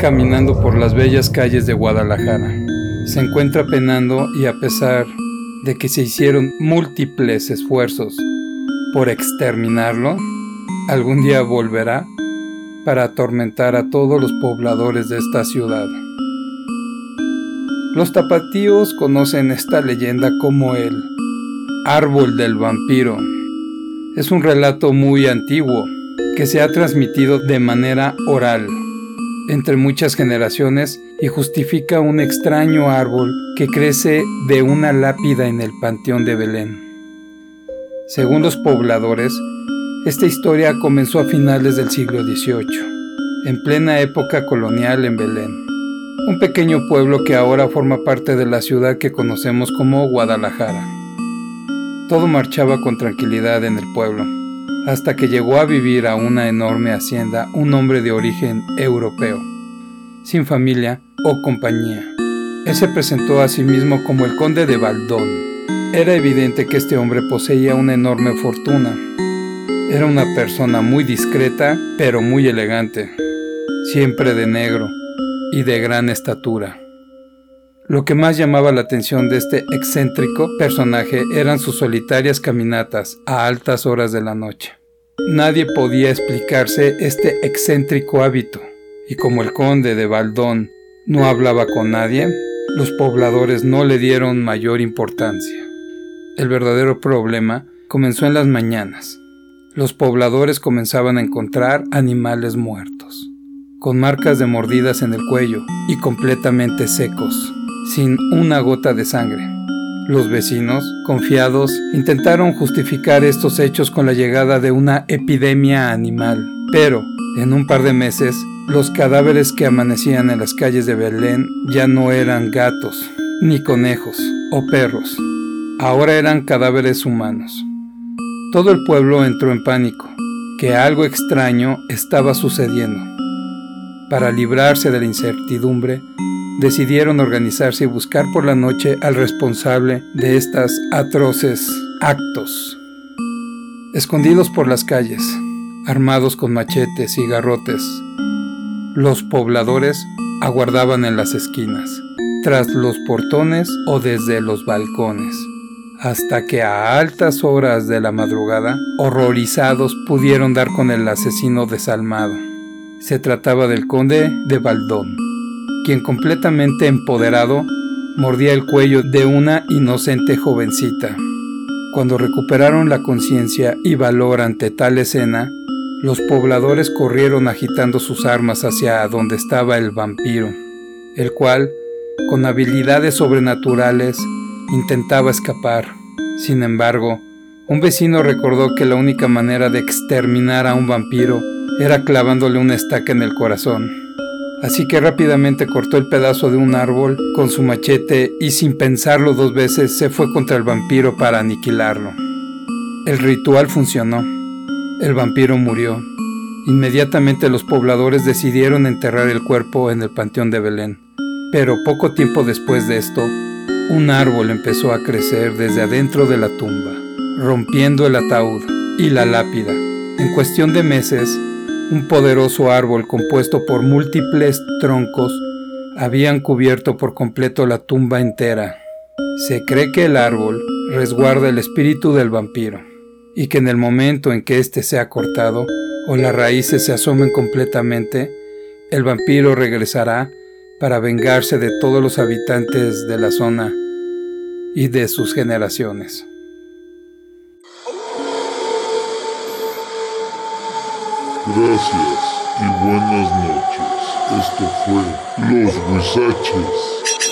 caminando por las bellas calles de Guadalajara. Se encuentra penando y a pesar de que se hicieron múltiples esfuerzos por exterminarlo, algún día volverá para atormentar a todos los pobladores de esta ciudad. Los tapatíos conocen esta leyenda como el árbol del vampiro. Es un relato muy antiguo que se ha transmitido de manera oral entre muchas generaciones y justifica un extraño árbol que crece de una lápida en el Panteón de Belén. Según los pobladores, esta historia comenzó a finales del siglo XVIII, en plena época colonial en Belén, un pequeño pueblo que ahora forma parte de la ciudad que conocemos como Guadalajara. Todo marchaba con tranquilidad en el pueblo, hasta que llegó a vivir a una enorme hacienda un hombre de origen europeo, sin familia o compañía. Él se presentó a sí mismo como el conde de Baldón. Era evidente que este hombre poseía una enorme fortuna. Era una persona muy discreta, pero muy elegante, siempre de negro y de gran estatura. Lo que más llamaba la atención de este excéntrico personaje eran sus solitarias caminatas a altas horas de la noche. Nadie podía explicarse este excéntrico hábito, y como el conde de Baldón no hablaba con nadie, los pobladores no le dieron mayor importancia. El verdadero problema comenzó en las mañanas. Los pobladores comenzaban a encontrar animales muertos, con marcas de mordidas en el cuello y completamente secos sin una gota de sangre. Los vecinos, confiados, intentaron justificar estos hechos con la llegada de una epidemia animal, pero en un par de meses los cadáveres que amanecían en las calles de Belén ya no eran gatos, ni conejos o perros, ahora eran cadáveres humanos. Todo el pueblo entró en pánico, que algo extraño estaba sucediendo. Para librarse de la incertidumbre, decidieron organizarse y buscar por la noche al responsable de estas atroces actos. Escondidos por las calles, armados con machetes y garrotes, los pobladores aguardaban en las esquinas, tras los portones o desde los balcones, hasta que a altas horas de la madrugada, horrorizados, pudieron dar con el asesino desalmado. Se trataba del conde de Baldón quien completamente empoderado mordía el cuello de una inocente jovencita. Cuando recuperaron la conciencia y valor ante tal escena, los pobladores corrieron agitando sus armas hacia donde estaba el vampiro, el cual, con habilidades sobrenaturales, intentaba escapar. Sin embargo, un vecino recordó que la única manera de exterminar a un vampiro era clavándole una estaca en el corazón así que rápidamente cortó el pedazo de un árbol con su machete y sin pensarlo dos veces se fue contra el vampiro para aniquilarlo. El ritual funcionó. El vampiro murió. Inmediatamente los pobladores decidieron enterrar el cuerpo en el Panteón de Belén. Pero poco tiempo después de esto, un árbol empezó a crecer desde adentro de la tumba, rompiendo el ataúd y la lápida. En cuestión de meses, un poderoso árbol compuesto por múltiples troncos habían cubierto por completo la tumba entera. Se cree que el árbol resguarda el espíritu del vampiro y que en el momento en que éste sea cortado o las raíces se asomen completamente, el vampiro regresará para vengarse de todos los habitantes de la zona y de sus generaciones. Gracias y buenas noches. Esto fue Los Huizaches.